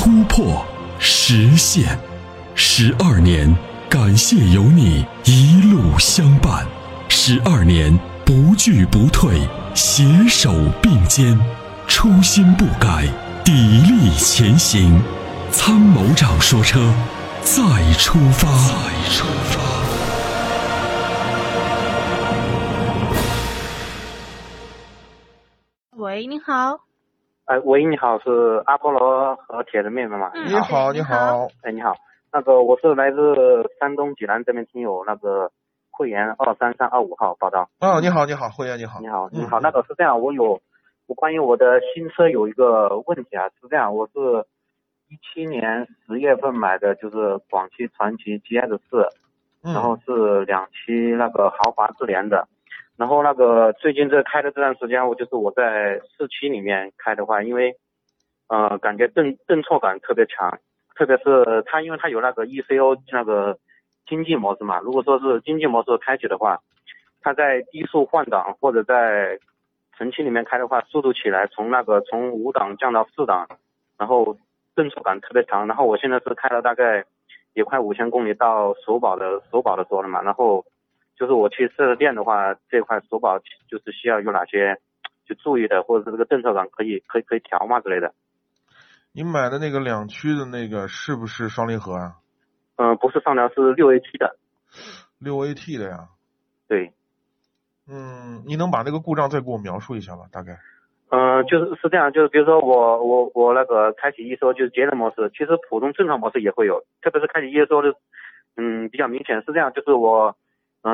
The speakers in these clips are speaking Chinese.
突破、实现。十二年，感谢有你一路相伴。十二年，不惧不退，携手并肩，初心不改，砥砺前行。参谋长说：“车，再出发。”再出发。喂，你好。哎，喂，你好，是阿波罗和铁人妹妹吗？嗯你好，你你好，哎，你好，那个我是来自山东济南这边听友那个会员二三三二五号报道。啊，你好，你好，会员你好，你好，嗯你好，那个是这样，我有我关于我的新车有一个问题啊，是这样，我是一七年十月份买的，就是广汽传祺 GS 四，嗯。然后是两期那个豪华智联的，然后那个最近这开的这段时间，我就是我在市区里面开的话，因为呃感觉顿顿挫感特别强，特别是它因为它有那个 ECO 那个经济模式嘛，如果说是经济模式开启的话，它在低速换挡或者在城区里面开的话，速度起来从那个从五档降到四档，然后顿挫感特别强，然后我现在是开了大概也快五千公里到首保的首保的时候了嘛，然后就是我去四 S 店的话，这块首保就是需要有哪些去注意的，或者是这个政策上可以可以可以调嘛之类的。你买的那个两驱的那个是不是双离合啊？嗯、不是上梁是六 AT 的，六 AT 的呀？对，嗯，你能把那个故障再给我描述一下吗？大概？嗯、就是是这样，就是比如说我我我那个开启 ESO 就是节能模式，其实普通正常模式也会有，特别是开启 ESO 的，嗯，比较明显是这样，就是我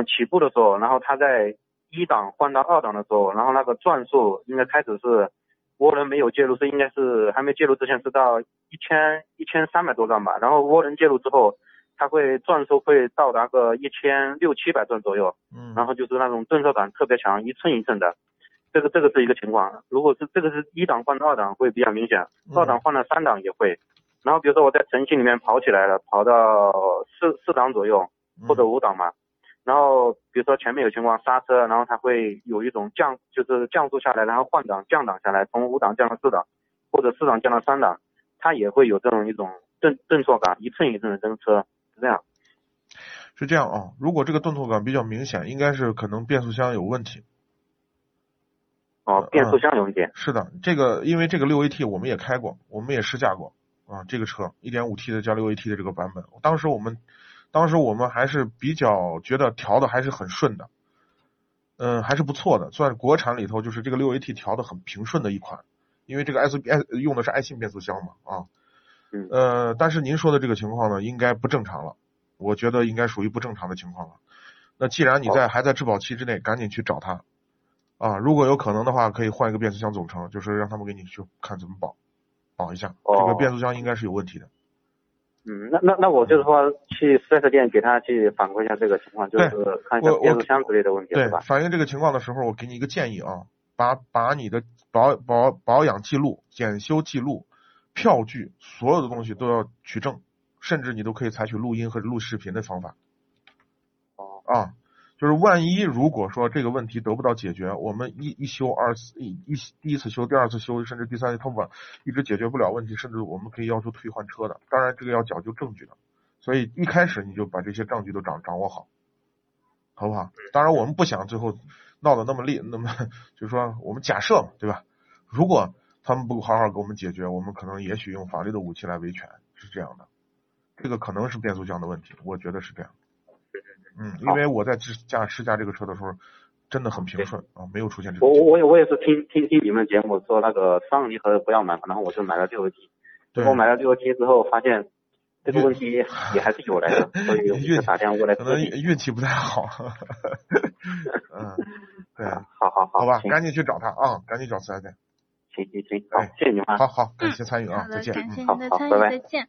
嗯、起步的时候，然后它在一档换到二档的时候，然后那个转速应该开始是涡轮没有介入，是应该是还没介入之前是到一千一千三百多转吧，然后涡轮介入之后，它会转速会到达个一千六七百转左右，嗯，然后就是那种顿挫感特别强，一寸一寸的，这个这个是一个情况。如果是这个是一档换到二档会比较明显，嗯二档换到三档也会。然后比如说我在城区里面跑起来了，跑到四四档左右嗯或者五档嘛，然后比如说前面有情况刹车，然后它会有一种降就是降速下来，然后换挡降档下来，从五档降到四档，或者四档降到三档，它也会有这种一种顿顿挫感，一寸一寸的蹬车是这样。是这样啊。如果这个顿挫感比较明显，应该是可能变速箱有问题。哦，变速箱有一点。是的，这个因为这个六 AT 我们也开过，我们也试驾过啊，这个车一点五 T 的加六 AT 的这个版本，当时我们当时我们还是比较觉得调的还是很顺的，嗯，还是不错的，算是国产里头就是这个六 AT 调的很平顺的一款，因为这个 S B S 用的是爱信变速箱嘛啊，嗯呃，但是您说的这个情况呢，应该不正常了，我觉得应该属于不正常的情况了。那既然你在还在质保期之内，赶紧去找他啊！如果有可能的话，可以换一个变速箱总成，就是让他们给你去看怎么保，保一下。哦这个变速箱应该是有问题的。嗯，那那那我就是说去四 S 店给他去反馈一下这个情况，就是看一下变速箱之类的问题，对是吧？，反映这个情况的时候，我给你一个建议啊，把把你的保保保养记录、检修记录、票据，所有的东西都要取证，甚至你都可以采取录音和录视频的方法。哦，啊，就是万一如果说这个问题得不到解决，我们一一修二次一一第一次修，第二次修，甚至第三次，他们一直解决不了问题，甚至我们可以要求退换车的。当然，这个要讲究证据的，所以一开始你就把这些证据都掌掌握好，好不好？当然，我们不想最后闹得那么厉，那么就是说我们假设嘛，对吧？如果他们不好好给我们解决，我们可能也许用法律的武器来维权，是这样的。这个可能是变速箱的问题，我觉得是这样。嗯，因为我在试驾试驾这个车的时候，真的很平顺啊，没有出现这种我。我我也我也是听听听你们节目说那个双离合不要买嘛，然后我就买了六 AT，对，我买了六 AT 之后发现这个问题也还是有来的，所以打电话过来可能。运气不太好。嗯，对，啊，好好好，好吧，赶紧去找他啊，赶紧找四 S 店。行行行，好哎，谢谢你们啊。好好，感谢参与啊，再，见。感谢嗯您的参与，好好拜拜再见。